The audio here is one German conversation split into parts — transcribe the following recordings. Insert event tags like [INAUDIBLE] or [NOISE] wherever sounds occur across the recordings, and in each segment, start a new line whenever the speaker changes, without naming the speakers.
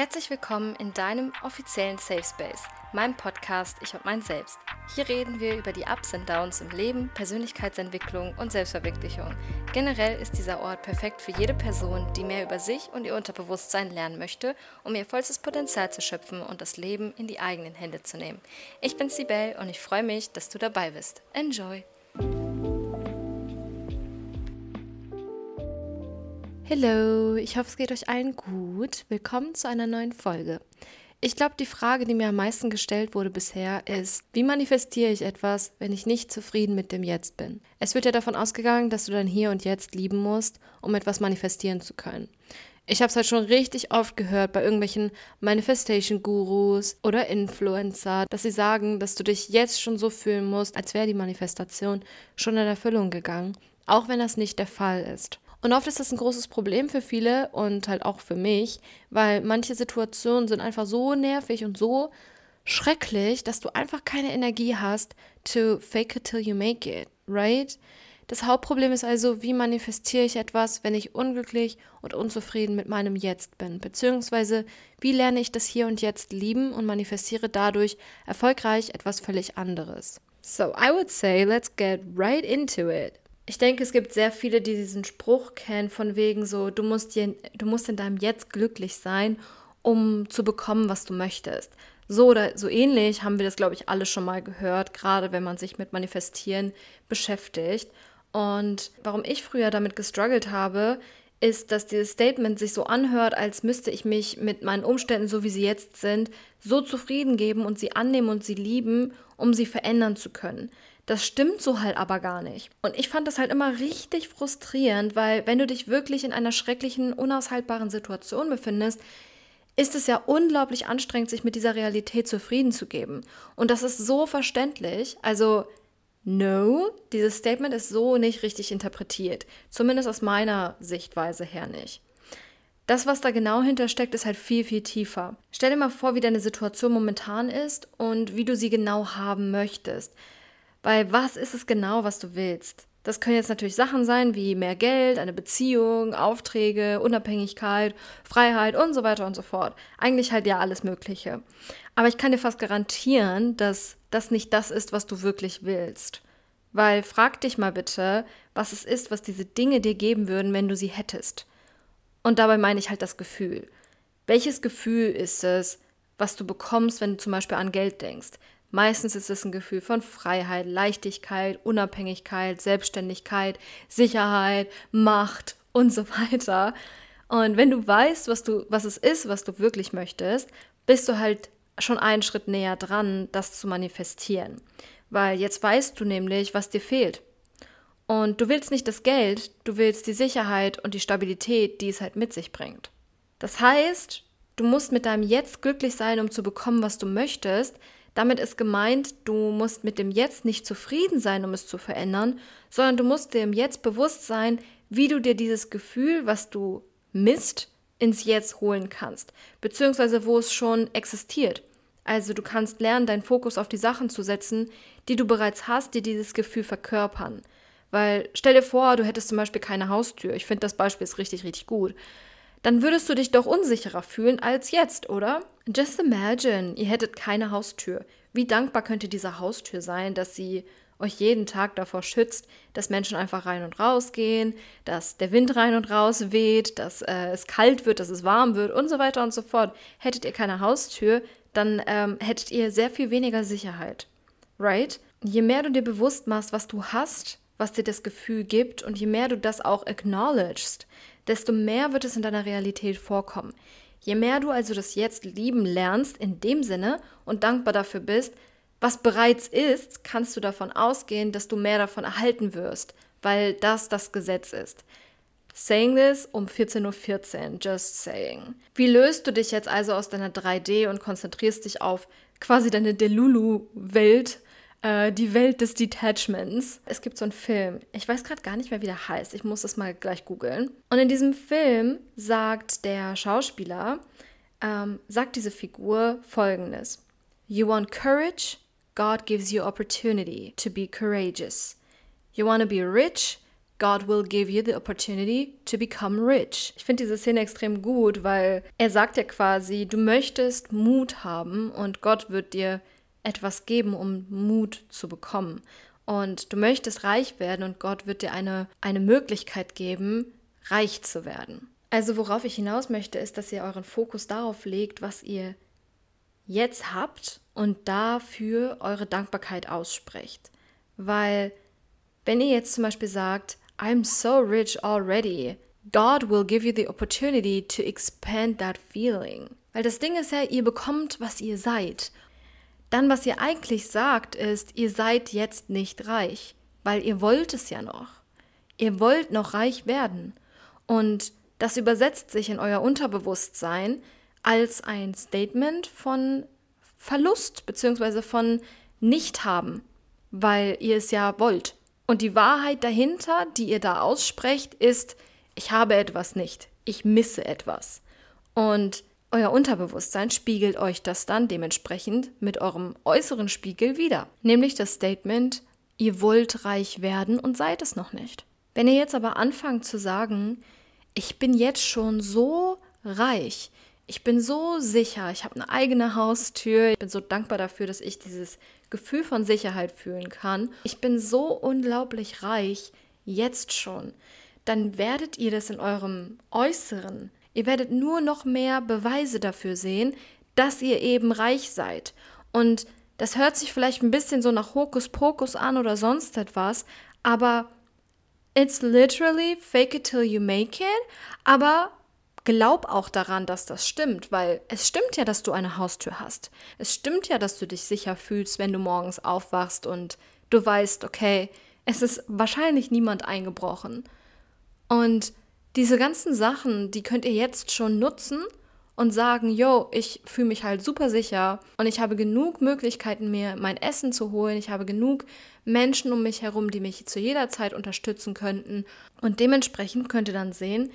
Herzlich willkommen in deinem offiziellen Safe Space, meinem Podcast Ich und mein Selbst. Hier reden wir über die Ups und Downs im Leben, Persönlichkeitsentwicklung und Selbstverwirklichung. Generell ist dieser Ort perfekt für jede Person, die mehr über sich und ihr Unterbewusstsein lernen möchte, um ihr vollstes Potenzial zu schöpfen und das Leben in die eigenen Hände zu nehmen. Ich bin Sibel und ich freue mich, dass du dabei bist. Enjoy! Hallo, ich hoffe, es geht euch allen gut. Willkommen zu einer neuen Folge. Ich glaube, die Frage, die mir am meisten gestellt wurde bisher, ist, wie manifestiere ich etwas, wenn ich nicht zufrieden mit dem Jetzt bin? Es wird ja davon ausgegangen, dass du dein Hier und Jetzt lieben musst, um etwas manifestieren zu können. Ich habe es halt schon richtig oft gehört bei irgendwelchen Manifestation-Gurus oder Influencer, dass sie sagen, dass du dich jetzt schon so fühlen musst, als wäre die Manifestation schon in Erfüllung gegangen, auch wenn das nicht der Fall ist. Und oft ist das ein großes Problem für viele und halt auch für mich, weil manche Situationen sind einfach so nervig und so schrecklich, dass du einfach keine Energie hast to fake it till you make it, right? Das Hauptproblem ist also, wie manifestiere ich etwas, wenn ich unglücklich und unzufrieden mit meinem Jetzt bin? Beziehungsweise, wie lerne ich das Hier und Jetzt lieben und manifestiere dadurch erfolgreich etwas völlig anderes? So, I would say, let's get right into it. Ich denke, es gibt sehr viele, die diesen Spruch kennen, von wegen so, du musst, dir, du musst in deinem Jetzt glücklich sein, um zu bekommen, was du möchtest. So oder so ähnlich haben wir das, glaube ich, alle schon mal gehört, gerade wenn man sich mit Manifestieren beschäftigt. Und warum ich früher damit gestruggelt habe, ist, dass dieses Statement sich so anhört, als müsste ich mich mit meinen Umständen, so wie sie jetzt sind, so zufrieden geben und sie annehmen und sie lieben, um sie verändern zu können. Das stimmt so halt aber gar nicht. Und ich fand das halt immer richtig frustrierend, weil wenn du dich wirklich in einer schrecklichen, unaushaltbaren Situation befindest, ist es ja unglaublich anstrengend, sich mit dieser Realität zufrieden zu geben. Und das ist so verständlich. Also, no, dieses Statement ist so nicht richtig interpretiert. Zumindest aus meiner Sichtweise her nicht. Das, was da genau hintersteckt, ist halt viel, viel tiefer. Stell dir mal vor, wie deine Situation momentan ist und wie du sie genau haben möchtest. Weil was ist es genau, was du willst? Das können jetzt natürlich Sachen sein wie mehr Geld, eine Beziehung, Aufträge, Unabhängigkeit, Freiheit und so weiter und so fort. Eigentlich halt ja alles Mögliche. Aber ich kann dir fast garantieren, dass das nicht das ist, was du wirklich willst. Weil frag dich mal bitte, was es ist, was diese Dinge dir geben würden, wenn du sie hättest. Und dabei meine ich halt das Gefühl. Welches Gefühl ist es, was du bekommst, wenn du zum Beispiel an Geld denkst? Meistens ist es ein Gefühl von Freiheit, Leichtigkeit, Unabhängigkeit, Selbstständigkeit, Sicherheit, Macht und so weiter. Und wenn du weißt, was du, was es ist, was du wirklich möchtest, bist du halt schon einen Schritt näher dran, das zu manifestieren. Weil jetzt weißt du nämlich, was dir fehlt. Und du willst nicht das Geld, du willst die Sicherheit und die Stabilität, die es halt mit sich bringt. Das heißt, du musst mit deinem Jetzt glücklich sein, um zu bekommen, was du möchtest, damit ist gemeint, du musst mit dem Jetzt nicht zufrieden sein, um es zu verändern, sondern du musst dir im Jetzt bewusst sein, wie du dir dieses Gefühl, was du misst, ins Jetzt holen kannst, beziehungsweise wo es schon existiert. Also du kannst lernen, deinen Fokus auf die Sachen zu setzen, die du bereits hast, die dieses Gefühl verkörpern. Weil stell dir vor, du hättest zum Beispiel keine Haustür. Ich finde das Beispiel ist richtig, richtig gut dann würdest du dich doch unsicherer fühlen als jetzt, oder? Just imagine, ihr hättet keine Haustür. Wie dankbar könnte diese Haustür sein, dass sie euch jeden Tag davor schützt, dass Menschen einfach rein und raus gehen, dass der Wind rein und raus weht, dass äh, es kalt wird, dass es warm wird und so weiter und so fort. Hättet ihr keine Haustür, dann ähm, hättet ihr sehr viel weniger Sicherheit. Right? Je mehr du dir bewusst machst, was du hast, was dir das Gefühl gibt und je mehr du das auch acknowledgest, desto mehr wird es in deiner Realität vorkommen. Je mehr du also das Jetzt lieben lernst in dem Sinne und dankbar dafür bist, was bereits ist, kannst du davon ausgehen, dass du mehr davon erhalten wirst, weil das das Gesetz ist. Saying this um 14.14 Uhr, just saying. Wie löst du dich jetzt also aus deiner 3D und konzentrierst dich auf quasi deine Delulu-Welt äh, die Welt des Detachments. Es gibt so einen Film, ich weiß gerade gar nicht mehr, wie der heißt. Ich muss das mal gleich googeln. Und in diesem Film sagt der Schauspieler, ähm, sagt diese Figur folgendes: You want courage? God gives you opportunity to be courageous. You want to be rich? God will give you the opportunity to become rich. Ich finde diese Szene extrem gut, weil er sagt ja quasi, du möchtest Mut haben und Gott wird dir etwas geben, um Mut zu bekommen. Und du möchtest reich werden und Gott wird dir eine, eine Möglichkeit geben, reich zu werden. Also worauf ich hinaus möchte, ist, dass ihr euren Fokus darauf legt, was ihr jetzt habt und dafür eure Dankbarkeit aussprecht. Weil wenn ihr jetzt zum Beispiel sagt, I'm so rich already, God will give you the opportunity to expand that feeling. Weil das Ding ist ja, ihr bekommt, was ihr seid. Dann, was ihr eigentlich sagt, ist, ihr seid jetzt nicht reich, weil ihr wollt es ja noch. Ihr wollt noch reich werden. Und das übersetzt sich in euer Unterbewusstsein als ein Statement von Verlust bzw. von Nichthaben, weil ihr es ja wollt. Und die Wahrheit dahinter, die ihr da aussprecht, ist, ich habe etwas nicht, ich misse etwas. Und euer Unterbewusstsein spiegelt euch das dann dementsprechend mit eurem äußeren Spiegel wieder, nämlich das Statement, ihr wollt reich werden und seid es noch nicht. Wenn ihr jetzt aber anfangt zu sagen, ich bin jetzt schon so reich, ich bin so sicher, ich habe eine eigene Haustür, ich bin so dankbar dafür, dass ich dieses Gefühl von Sicherheit fühlen kann. Ich bin so unglaublich reich, jetzt schon. Dann werdet ihr das in eurem Äußeren Ihr werdet nur noch mehr Beweise dafür sehen, dass ihr eben reich seid. Und das hört sich vielleicht ein bisschen so nach Hokuspokus an oder sonst etwas, aber it's literally fake it till you make it. Aber glaub auch daran, dass das stimmt, weil es stimmt ja, dass du eine Haustür hast. Es stimmt ja, dass du dich sicher fühlst, wenn du morgens aufwachst und du weißt, okay, es ist wahrscheinlich niemand eingebrochen. Und diese ganzen Sachen, die könnt ihr jetzt schon nutzen und sagen, yo, ich fühle mich halt super sicher und ich habe genug Möglichkeiten, mir mein Essen zu holen. Ich habe genug Menschen um mich herum, die mich zu jeder Zeit unterstützen könnten. Und dementsprechend könnt ihr dann sehen,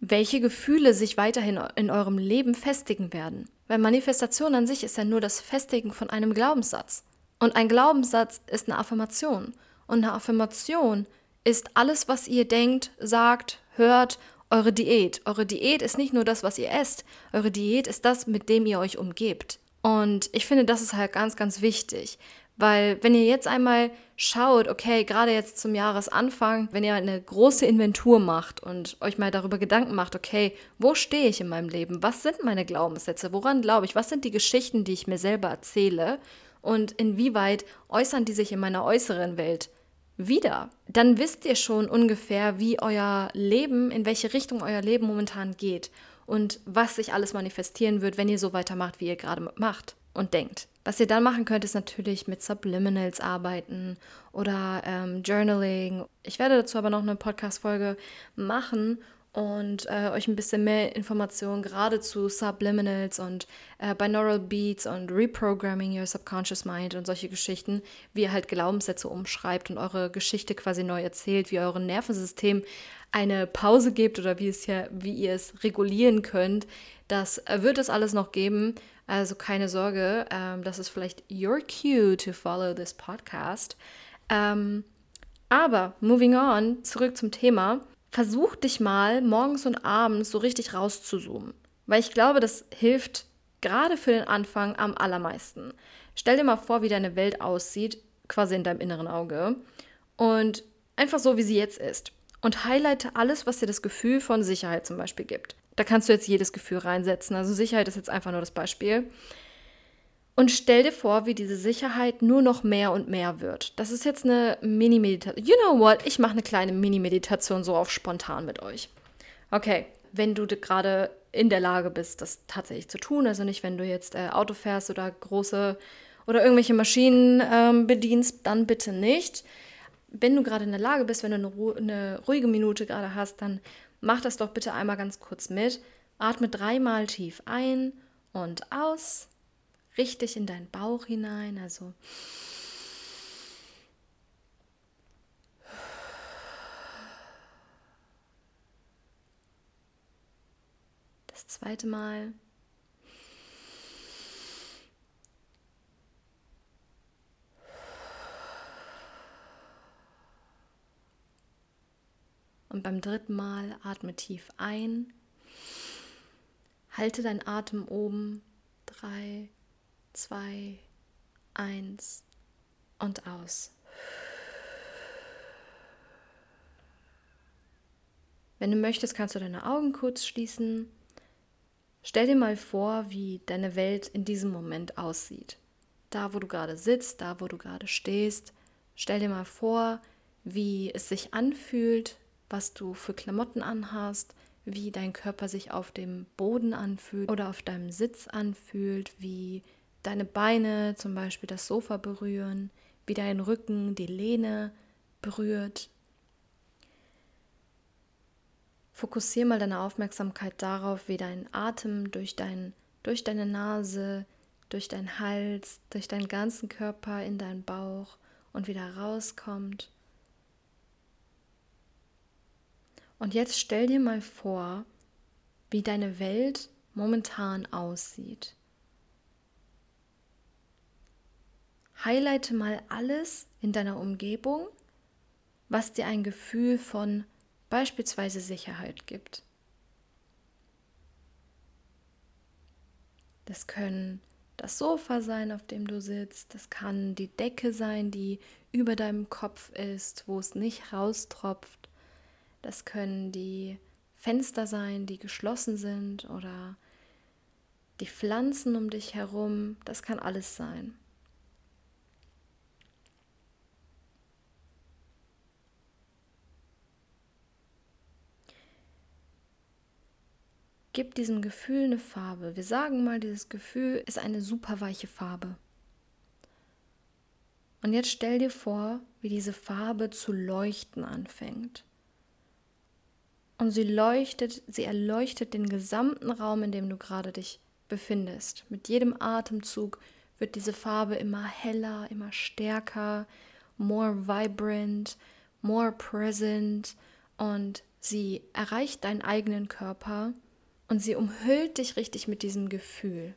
welche Gefühle sich weiterhin in eurem Leben festigen werden. Weil Manifestation an sich ist ja nur das Festigen von einem Glaubenssatz. Und ein Glaubenssatz ist eine Affirmation. Und eine Affirmation ist alles, was ihr denkt, sagt, hört eure Diät. Eure Diät ist nicht nur das, was ihr esst. Eure Diät ist das, mit dem ihr euch umgebt. Und ich finde, das ist halt ganz, ganz wichtig. Weil wenn ihr jetzt einmal schaut, okay, gerade jetzt zum Jahresanfang, wenn ihr eine große Inventur macht und euch mal darüber Gedanken macht, okay, wo stehe ich in meinem Leben? Was sind meine Glaubenssätze? Woran glaube ich? Was sind die Geschichten, die ich mir selber erzähle? Und inwieweit äußern die sich in meiner äußeren Welt? Wieder, dann wisst ihr schon ungefähr, wie euer Leben, in welche Richtung euer Leben momentan geht und was sich alles manifestieren wird, wenn ihr so weitermacht, wie ihr gerade macht und denkt. Was ihr dann machen könnt, ist natürlich mit Subliminals arbeiten oder ähm, Journaling. Ich werde dazu aber noch eine Podcast-Folge machen und äh, euch ein bisschen mehr Informationen gerade zu Subliminals und äh, Binaural Beats und Reprogramming Your Subconscious Mind und solche Geschichten, wie ihr halt Glaubenssätze umschreibt und eure Geschichte quasi neu erzählt, wie ihr Nervensystem eine Pause gebt oder wie, es ja, wie ihr es regulieren könnt. Das äh, wird es alles noch geben. Also keine Sorge, ähm, das ist vielleicht your cue to follow this podcast. Ähm, aber moving on, zurück zum Thema versuch dich mal morgens und abends so richtig rauszuzoomen. Weil ich glaube, das hilft gerade für den Anfang am allermeisten. Stell dir mal vor, wie deine Welt aussieht, quasi in deinem inneren Auge. Und einfach so, wie sie jetzt ist. Und highlighte alles, was dir das Gefühl von Sicherheit zum Beispiel gibt. Da kannst du jetzt jedes Gefühl reinsetzen. Also Sicherheit ist jetzt einfach nur das Beispiel. Und stell dir vor, wie diese Sicherheit nur noch mehr und mehr wird. Das ist jetzt eine Mini-Meditation. You know what? Ich mache eine kleine Mini-Meditation so auf spontan mit euch. Okay, wenn du gerade in der Lage bist, das tatsächlich zu tun, also nicht, wenn du jetzt äh, Auto fährst oder große oder irgendwelche Maschinen ähm, bedienst, dann bitte nicht. Wenn du gerade in der Lage bist, wenn du eine, Ru eine ruhige Minute gerade hast, dann mach das doch bitte einmal ganz kurz mit. Atme dreimal tief ein und aus richtig in deinen Bauch hinein, also das zweite Mal. Und beim dritten Mal atme tief ein. Halte deinen Atem oben. Drei, zwei, eins und aus. Wenn du möchtest, kannst du deine Augen kurz schließen. Stell dir mal vor, wie deine Welt in diesem Moment aussieht. Da, wo du gerade sitzt, da, wo du gerade stehst. Stell dir mal vor, wie es sich anfühlt, was du für Klamotten anhast, wie dein Körper sich auf dem Boden anfühlt oder auf deinem Sitz anfühlt, wie deine Beine zum Beispiel das Sofa berühren, wie dein Rücken die Lehne berührt. Fokussiere mal deine Aufmerksamkeit darauf, wie dein Atem durch, dein, durch deine Nase, durch deinen Hals, durch deinen ganzen Körper in deinen Bauch und wieder rauskommt. Und jetzt stell dir mal vor, wie deine Welt momentan aussieht. Highlighte mal alles in deiner Umgebung, was dir ein Gefühl von beispielsweise Sicherheit gibt. Das können das Sofa sein, auf dem du sitzt. Das kann die Decke sein, die über deinem Kopf ist, wo es nicht raustropft. Das können die Fenster sein, die geschlossen sind oder die Pflanzen um dich herum. Das kann alles sein. Gib diesem Gefühl eine Farbe. Wir sagen mal, dieses Gefühl ist eine super weiche Farbe. Und jetzt stell dir vor, wie diese Farbe zu leuchten anfängt. Und sie leuchtet, sie erleuchtet den gesamten Raum, in dem du gerade dich befindest. Mit jedem Atemzug wird diese Farbe immer heller, immer stärker, more vibrant, more present und sie erreicht deinen eigenen Körper und sie umhüllt dich richtig mit diesem Gefühl.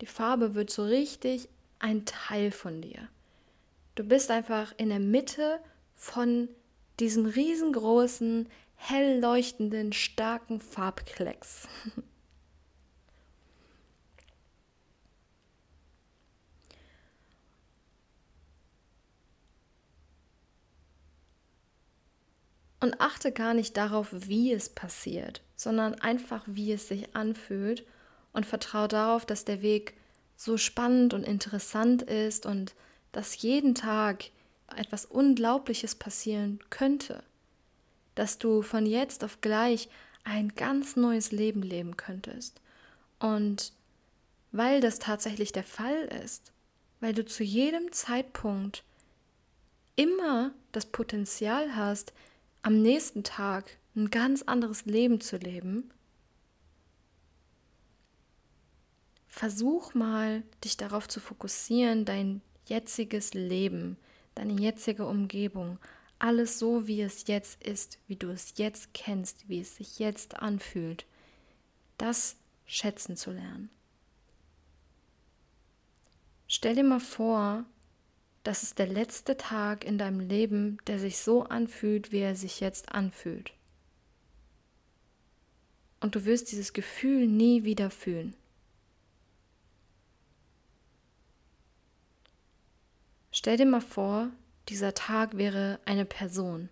Die Farbe wird so richtig ein Teil von dir. Du bist einfach in der Mitte von diesem riesengroßen, hell leuchtenden, starken Farbklecks. [LAUGHS] Und achte gar nicht darauf, wie es passiert, sondern einfach, wie es sich anfühlt und vertraue darauf, dass der Weg so spannend und interessant ist und dass jeden Tag etwas Unglaubliches passieren könnte, dass du von jetzt auf gleich ein ganz neues Leben leben könntest. Und weil das tatsächlich der Fall ist, weil du zu jedem Zeitpunkt immer das Potenzial hast, am nächsten Tag ein ganz anderes Leben zu leben, versuch mal, dich darauf zu fokussieren, dein jetziges Leben, deine jetzige Umgebung, alles so, wie es jetzt ist, wie du es jetzt kennst, wie es sich jetzt anfühlt, das schätzen zu lernen. Stell dir mal vor, das ist der letzte Tag in deinem Leben, der sich so anfühlt, wie er sich jetzt anfühlt. Und du wirst dieses Gefühl nie wieder fühlen. Stell dir mal vor, dieser Tag wäre eine Person.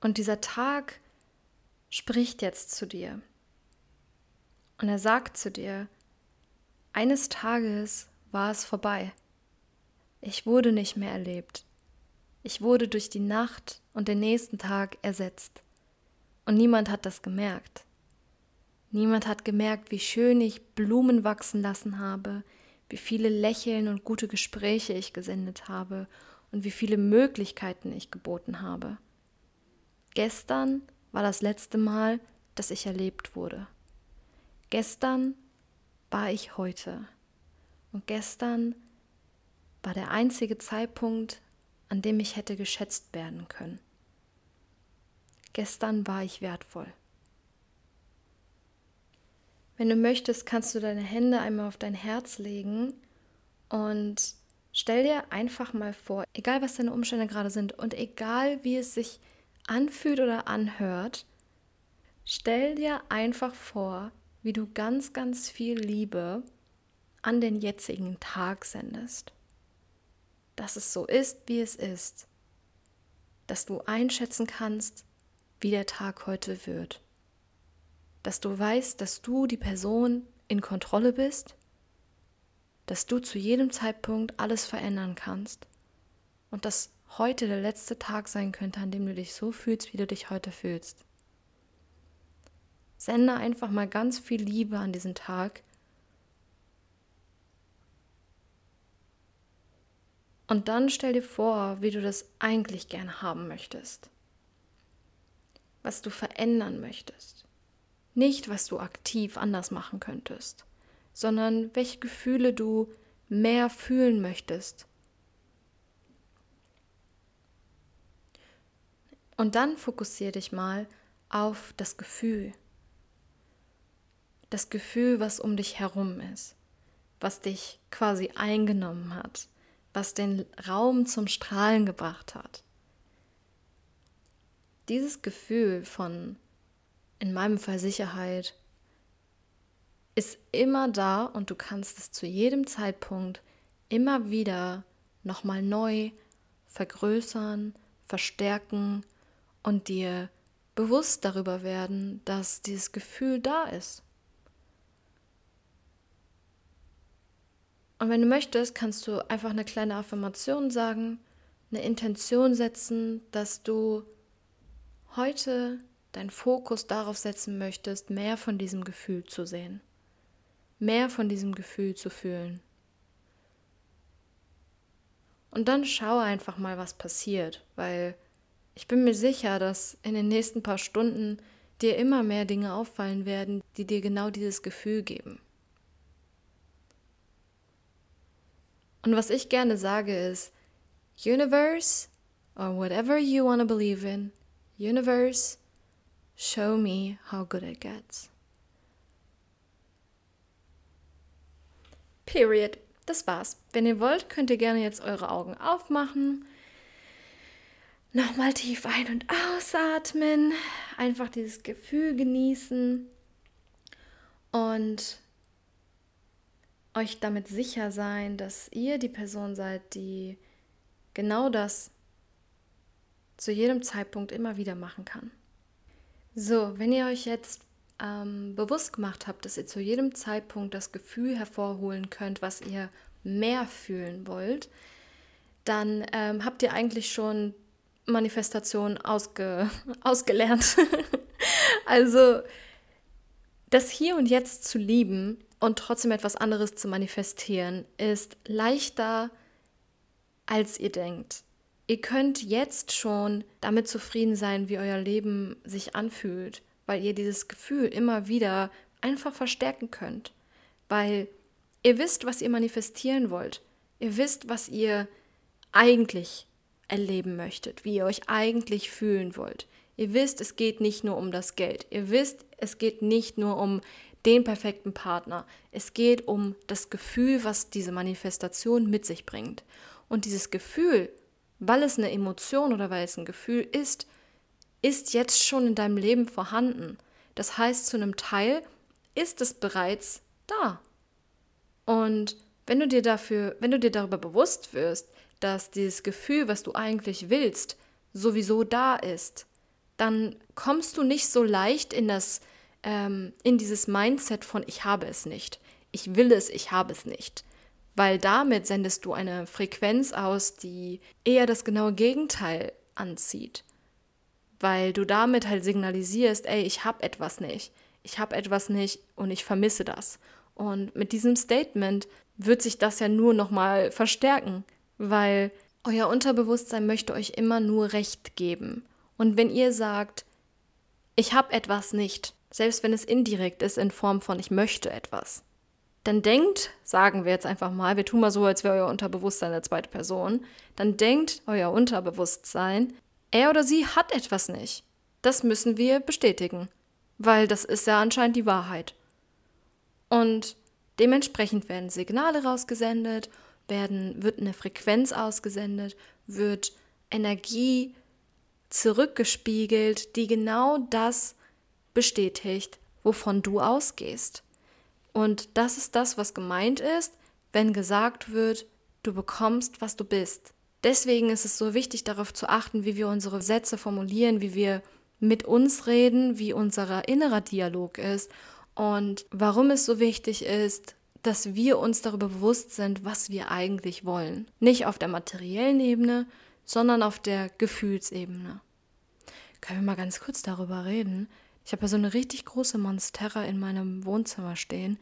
Und dieser Tag spricht jetzt zu dir. Und er sagt zu dir, eines Tages war es vorbei. Ich wurde nicht mehr erlebt. Ich wurde durch die Nacht und den nächsten Tag ersetzt. Und niemand hat das gemerkt. Niemand hat gemerkt, wie schön ich Blumen wachsen lassen habe, wie viele Lächeln und gute Gespräche ich gesendet habe und wie viele Möglichkeiten ich geboten habe. Gestern war das letzte Mal, dass ich erlebt wurde. Gestern war ich heute. Und gestern war der einzige Zeitpunkt, an dem ich hätte geschätzt werden können. Gestern war ich wertvoll. Wenn du möchtest, kannst du deine Hände einmal auf dein Herz legen und Stell dir einfach mal vor, egal was deine Umstände gerade sind und egal wie es sich anfühlt oder anhört, stell dir einfach vor, wie du ganz, ganz viel Liebe an den jetzigen Tag sendest. Dass es so ist, wie es ist. Dass du einschätzen kannst, wie der Tag heute wird. Dass du weißt, dass du die Person in Kontrolle bist, dass du zu jedem Zeitpunkt alles verändern kannst und dass heute der letzte Tag sein könnte, an dem du dich so fühlst, wie du dich heute fühlst. Sende einfach mal ganz viel Liebe an diesen Tag. Und dann stell dir vor, wie du das eigentlich gerne haben möchtest. Was du verändern möchtest. Nicht, was du aktiv anders machen könntest, sondern welche Gefühle du mehr fühlen möchtest. Und dann fokussiere dich mal auf das Gefühl. Das Gefühl, was um dich herum ist, was dich quasi eingenommen hat, was den Raum zum Strahlen gebracht hat. Dieses Gefühl von in meinem Fall Sicherheit, ist immer da und du kannst es zu jedem Zeitpunkt immer wieder nochmal neu vergrößern, verstärken und dir bewusst darüber werden, dass dieses Gefühl da ist. Und wenn du möchtest, kannst du einfach eine kleine Affirmation sagen, eine Intention setzen, dass du heute deinen Fokus darauf setzen möchtest, mehr von diesem Gefühl zu sehen, mehr von diesem Gefühl zu fühlen. Und dann schau einfach mal, was passiert, weil ich bin mir sicher, dass in den nächsten paar Stunden dir immer mehr Dinge auffallen werden, die dir genau dieses Gefühl geben. Und was ich gerne sage ist, Universe, or whatever you want to believe in, Universe, Show me how good it gets. Period. Das war's. Wenn ihr wollt, könnt ihr gerne jetzt eure Augen aufmachen. Nochmal tief ein- und ausatmen. Einfach dieses Gefühl genießen. Und euch damit sicher sein, dass ihr die Person seid, die genau das zu jedem Zeitpunkt immer wieder machen kann. So, wenn ihr euch jetzt ähm, bewusst gemacht habt, dass ihr zu jedem Zeitpunkt das Gefühl hervorholen könnt, was ihr mehr fühlen wollt, dann ähm, habt ihr eigentlich schon Manifestation ausge [LAUGHS] ausgelernt. [LAUGHS] also das Hier und Jetzt zu lieben und trotzdem etwas anderes zu manifestieren, ist leichter, als ihr denkt. Ihr könnt jetzt schon damit zufrieden sein, wie euer Leben sich anfühlt, weil ihr dieses Gefühl immer wieder einfach verstärken könnt, weil ihr wisst, was ihr manifestieren wollt. Ihr wisst, was ihr eigentlich erleben möchtet, wie ihr euch eigentlich fühlen wollt. Ihr wisst, es geht nicht nur um das Geld. Ihr wisst, es geht nicht nur um den perfekten Partner. Es geht um das Gefühl, was diese Manifestation mit sich bringt. Und dieses Gefühl weil es eine Emotion oder weil es ein Gefühl ist, ist jetzt schon in deinem Leben vorhanden. Das heißt, zu einem Teil ist es bereits da. Und wenn du dir dafür, wenn du dir darüber bewusst wirst, dass dieses Gefühl, was du eigentlich willst, sowieso da ist, dann kommst du nicht so leicht in das, ähm, in dieses Mindset von ich habe es nicht, ich will es, ich habe es nicht. Weil damit sendest du eine Frequenz aus, die eher das genaue Gegenteil anzieht, weil du damit halt signalisierst, ey, ich habe etwas nicht, ich habe etwas nicht und ich vermisse das. Und mit diesem Statement wird sich das ja nur noch mal verstärken, weil euer Unterbewusstsein möchte euch immer nur Recht geben. Und wenn ihr sagt, ich habe etwas nicht, selbst wenn es indirekt ist in Form von ich möchte etwas, dann denkt, sagen wir jetzt einfach mal, wir tun mal so, als wäre euer Unterbewusstsein der zweite Person, dann denkt euer Unterbewusstsein, er oder sie hat etwas nicht. Das müssen wir bestätigen, weil das ist ja anscheinend die Wahrheit. Und dementsprechend werden Signale rausgesendet, werden, wird eine Frequenz ausgesendet, wird Energie zurückgespiegelt, die genau das bestätigt, wovon du ausgehst. Und das ist das, was gemeint ist, wenn gesagt wird, du bekommst, was du bist. Deswegen ist es so wichtig, darauf zu achten, wie wir unsere Sätze formulieren, wie wir mit uns reden, wie unser innerer Dialog ist und warum es so wichtig ist, dass wir uns darüber bewusst sind, was wir eigentlich wollen. Nicht auf der materiellen Ebene, sondern auf der Gefühlsebene. Können wir mal ganz kurz darüber reden? Ich habe ja so eine richtig große Monstera in meinem Wohnzimmer stehen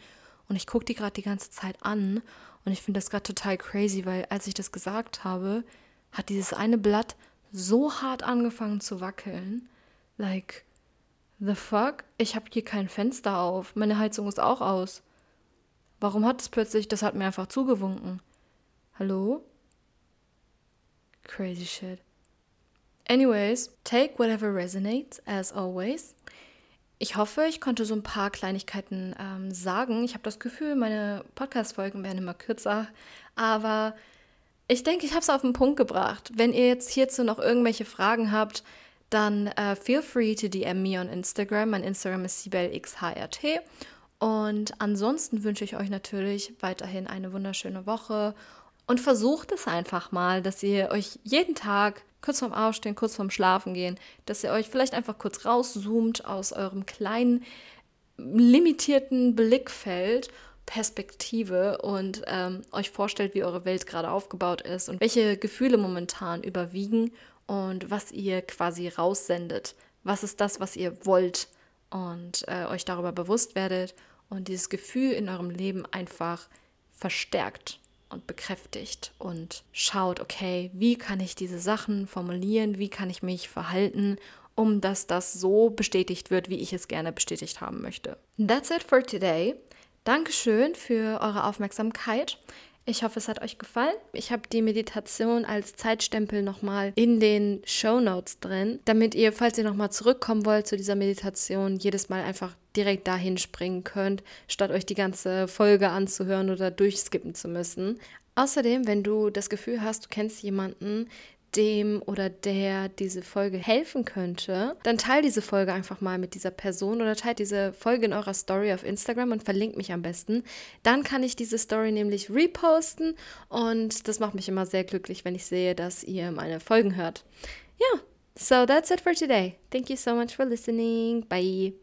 und ich gucke die gerade die ganze Zeit an und ich finde das gerade total crazy, weil als ich das gesagt habe, hat dieses eine Blatt so hart angefangen zu wackeln. Like, the fuck? Ich habe hier kein Fenster auf. Meine Heizung ist auch aus. Warum hat es plötzlich, das hat mir einfach zugewunken. Hallo? Crazy shit. Anyways, take whatever resonates, as always. Ich hoffe, ich konnte so ein paar Kleinigkeiten ähm, sagen. Ich habe das Gefühl, meine Podcast-Folgen werden immer kürzer, aber ich denke, ich habe es auf den Punkt gebracht. Wenn ihr jetzt hierzu noch irgendwelche Fragen habt, dann äh, feel free to DM me on Instagram. Mein Instagram ist sibelxhrt. Und ansonsten wünsche ich euch natürlich weiterhin eine wunderschöne Woche und versucht es einfach mal, dass ihr euch jeden Tag kurz vorm Aufstehen, kurz vorm Schlafen gehen, dass ihr euch vielleicht einfach kurz rauszoomt aus eurem kleinen, limitierten Blickfeld, Perspektive und ähm, euch vorstellt, wie eure Welt gerade aufgebaut ist und welche Gefühle momentan überwiegen und was ihr quasi raussendet. Was ist das, was ihr wollt und äh, euch darüber bewusst werdet und dieses Gefühl in eurem Leben einfach verstärkt und bekräftigt und schaut, okay, wie kann ich diese Sachen formulieren, wie kann ich mich verhalten, um dass das so bestätigt wird, wie ich es gerne bestätigt haben möchte. That's it for today. Dankeschön für eure Aufmerksamkeit. Ich hoffe, es hat euch gefallen. Ich habe die Meditation als Zeitstempel nochmal in den Show Notes drin, damit ihr, falls ihr nochmal zurückkommen wollt zu dieser Meditation, jedes Mal einfach direkt dahin springen könnt, statt euch die ganze Folge anzuhören oder durchskippen zu müssen. Außerdem, wenn du das Gefühl hast, du kennst jemanden, dem oder der diese Folge helfen könnte, dann teilt diese Folge einfach mal mit dieser Person oder teilt diese Folge in eurer Story auf Instagram und verlinkt mich am besten. Dann kann ich diese Story nämlich reposten und das macht mich immer sehr glücklich, wenn ich sehe, dass ihr meine Folgen hört. Ja, so that's it for today. Thank you so much for listening. Bye.